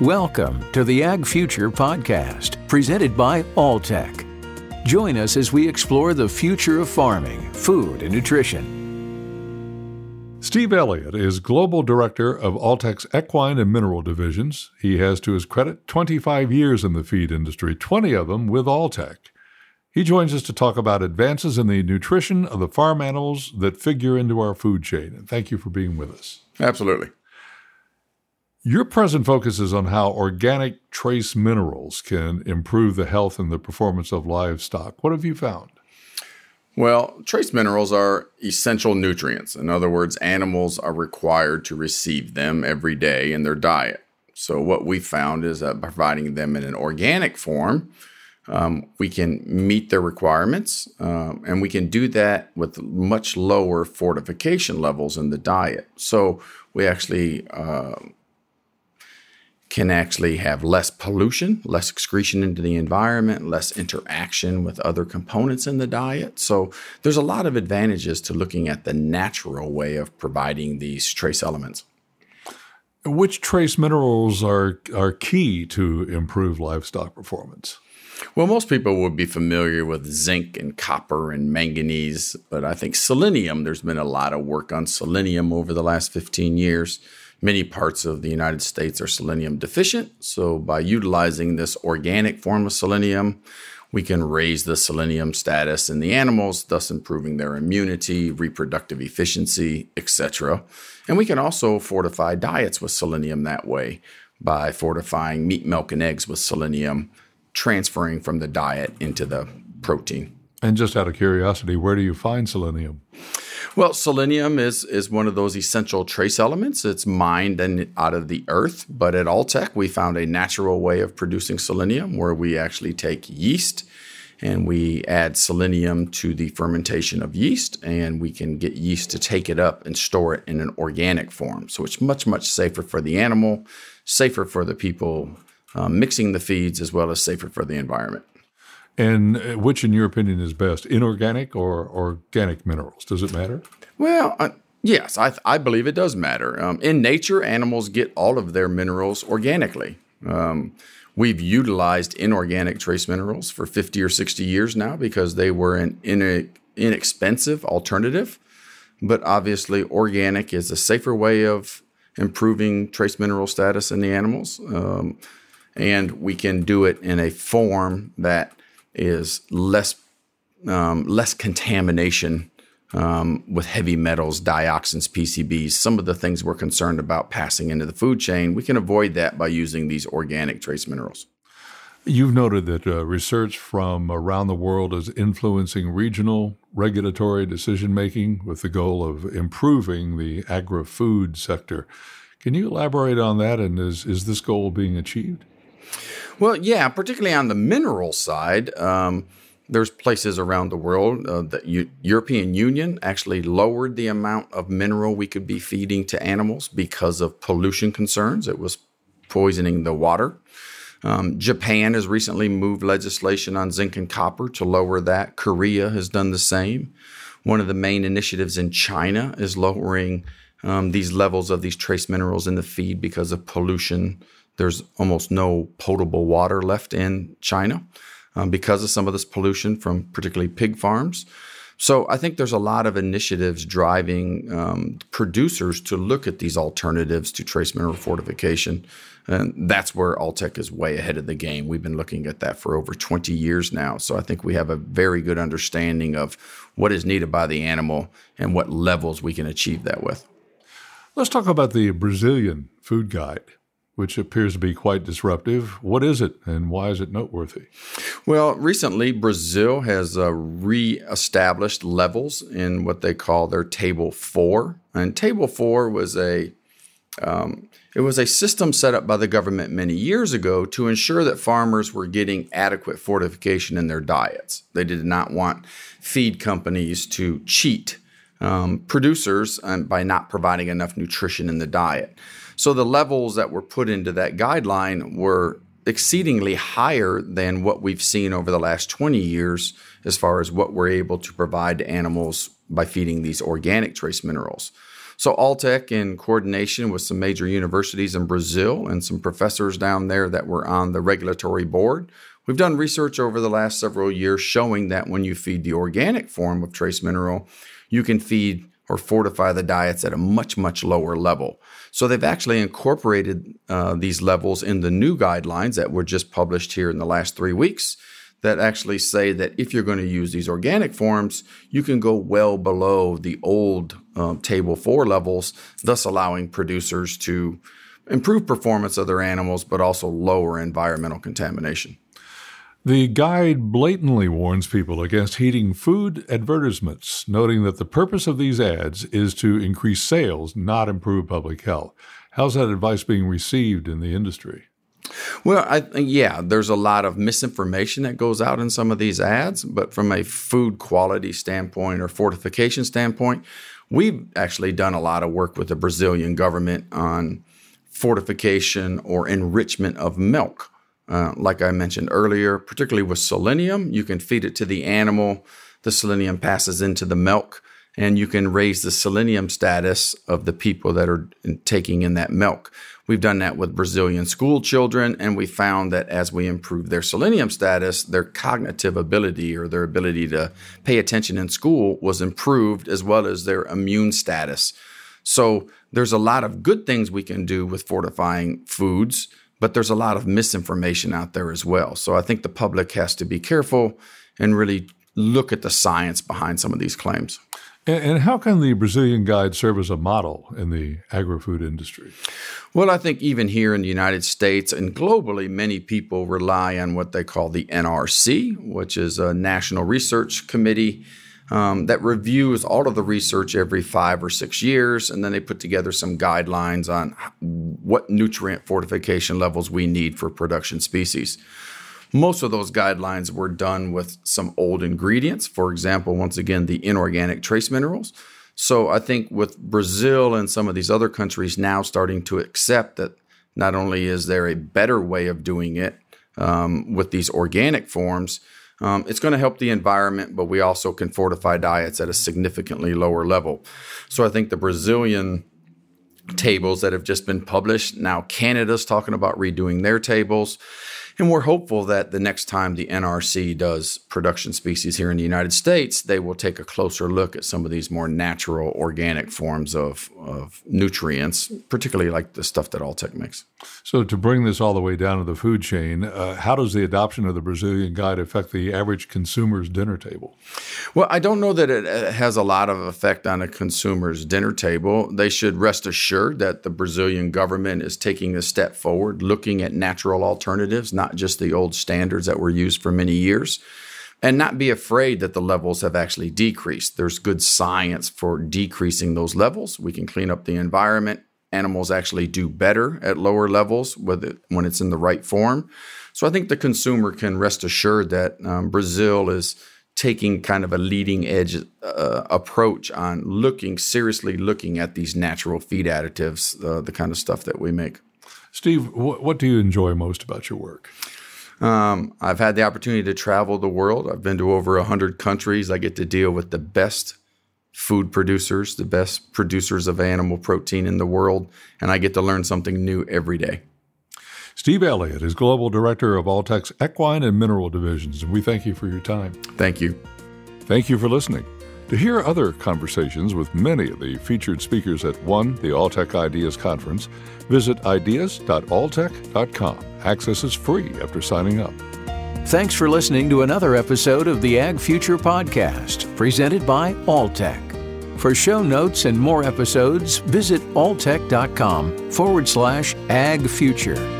Welcome to the Ag Future Podcast, presented by Alltech. Join us as we explore the future of farming, food, and nutrition. Steve Elliott is Global Director of Alltech's Equine and Mineral Divisions. He has, to his credit, 25 years in the feed industry, 20 of them with Alltech. He joins us to talk about advances in the nutrition of the farm animals that figure into our food chain. And thank you for being with us. Absolutely. Your present focus is on how organic trace minerals can improve the health and the performance of livestock. What have you found? Well, trace minerals are essential nutrients. In other words, animals are required to receive them every day in their diet. So, what we found is that by providing them in an organic form, um, we can meet their requirements, um, and we can do that with much lower fortification levels in the diet. So, we actually uh, can actually have less pollution, less excretion into the environment, less interaction with other components in the diet. So there's a lot of advantages to looking at the natural way of providing these trace elements. Which trace minerals are, are key to improve livestock performance? Well, most people would be familiar with zinc and copper and manganese, but I think selenium, there's been a lot of work on selenium over the last 15 years. Many parts of the United States are selenium deficient. So, by utilizing this organic form of selenium, we can raise the selenium status in the animals, thus improving their immunity, reproductive efficiency, etc. And we can also fortify diets with selenium that way by fortifying meat, milk, and eggs with selenium, transferring from the diet into the protein. And just out of curiosity, where do you find selenium? Well, selenium is is one of those essential trace elements. It's mined and out of the earth, but at Alltech we found a natural way of producing selenium where we actually take yeast and we add selenium to the fermentation of yeast and we can get yeast to take it up and store it in an organic form. So it's much much safer for the animal, safer for the people um, mixing the feeds as well as safer for the environment. And uh, which, in your opinion, is best, inorganic or organic minerals? Does it matter? Well, uh, yes, I, I, believe it does matter. Um, in nature, animals get all of their minerals organically. Um, we've utilized inorganic trace minerals for 50 or 60 years now because they were an in, inexpensive alternative. But obviously, organic is a safer way of improving trace mineral status in the animals. Um, and we can do it in a form that is less um, less contamination um, with heavy metals, dioxins, PCBs, some of the things we're concerned about passing into the food chain, we can avoid that by using these organic trace minerals. You've noted that uh, research from around the world is influencing regional regulatory decision making with the goal of improving the agri food sector. Can you elaborate on that? And is, is this goal being achieved? Well, yeah, particularly on the mineral side. Um, there's places around the world. Uh, the U- European Union actually lowered the amount of mineral we could be feeding to animals because of pollution concerns. It was poisoning the water. Um, Japan has recently moved legislation on zinc and copper to lower that. Korea has done the same. One of the main initiatives in China is lowering um, these levels of these trace minerals in the feed because of pollution there's almost no potable water left in China um, because of some of this pollution from particularly pig farms. So I think there's a lot of initiatives driving um, producers to look at these alternatives to trace mineral fortification. And that's where Alltech is way ahead of the game. We've been looking at that for over 20 years now. So I think we have a very good understanding of what is needed by the animal and what levels we can achieve that with. Let's talk about the Brazilian food guide which appears to be quite disruptive. What is it and why is it noteworthy? Well, recently Brazil has uh, re-established levels in what they call their Table 4. And Table 4 was a um, it was a system set up by the government many years ago to ensure that farmers were getting adequate fortification in their diets. They did not want feed companies to cheat um, producers um, by not providing enough nutrition in the diet. So the levels that were put into that guideline were exceedingly higher than what we've seen over the last 20 years as far as what we're able to provide to animals by feeding these organic trace minerals. So, Alltech, in coordination with some major universities in Brazil and some professors down there that were on the regulatory board, we've done research over the last several years showing that when you feed the organic form of trace mineral, you can feed or fortify the diets at a much, much lower level. So they've actually incorporated uh, these levels in the new guidelines that were just published here in the last three weeks that actually say that if you're going to use these organic forms, you can go well below the old um, table four levels, thus allowing producers to improve performance of their animals, but also lower environmental contamination. The guide blatantly warns people against heeding food advertisements, noting that the purpose of these ads is to increase sales, not improve public health. How's that advice being received in the industry? Well, I, yeah, there's a lot of misinformation that goes out in some of these ads, but from a food quality standpoint or fortification standpoint, we've actually done a lot of work with the Brazilian government on fortification or enrichment of milk. Uh, like I mentioned earlier, particularly with selenium, you can feed it to the animal. The selenium passes into the milk, and you can raise the selenium status of the people that are taking in that milk. We've done that with Brazilian school children, and we found that as we improve their selenium status, their cognitive ability or their ability to pay attention in school was improved, as well as their immune status. So there's a lot of good things we can do with fortifying foods, but there's a lot of misinformation out there as well. So I think the public has to be careful and really look at the science behind some of these claims. And how can the Brazilian guide serve as a model in the agri food industry? Well, I think even here in the United States and globally, many people rely on what they call the NRC, which is a national research committee um, that reviews all of the research every five or six years. And then they put together some guidelines on what nutrient fortification levels we need for production species. Most of those guidelines were done with some old ingredients. For example, once again, the inorganic trace minerals. So I think with Brazil and some of these other countries now starting to accept that not only is there a better way of doing it um, with these organic forms, um, it's going to help the environment, but we also can fortify diets at a significantly lower level. So I think the Brazilian tables that have just been published, now Canada's talking about redoing their tables. And we're hopeful that the next time the NRC does production species here in the United States, they will take a closer look at some of these more natural, organic forms of, of nutrients, particularly like the stuff that Alltech makes. So, to bring this all the way down to the food chain, uh, how does the adoption of the Brazilian guide affect the average consumer's dinner table? Well, I don't know that it has a lot of effect on a consumer's dinner table. They should rest assured that the Brazilian government is taking a step forward, looking at natural alternatives, not not just the old standards that were used for many years. And not be afraid that the levels have actually decreased. There's good science for decreasing those levels. We can clean up the environment. Animals actually do better at lower levels it, when it's in the right form. So I think the consumer can rest assured that um, Brazil is taking kind of a leading edge uh, approach on looking seriously looking at these natural feed additives, uh, the kind of stuff that we make. Steve, wh- what do you enjoy most about your work? Um, I've had the opportunity to travel the world. I've been to over 100 countries. I get to deal with the best food producers, the best producers of animal protein in the world, and I get to learn something new every day. Steve Elliott is Global Director of Alltech's Equine and Mineral Divisions, and we thank you for your time. Thank you. Thank you for listening. To hear other conversations with many of the featured speakers at one, the Alltech Ideas Conference, visit ideas.alltech.com. Access is free after signing up. Thanks for listening to another episode of the Ag Future Podcast, presented by Alltech. For show notes and more episodes, visit alltech.com forward slash ag future.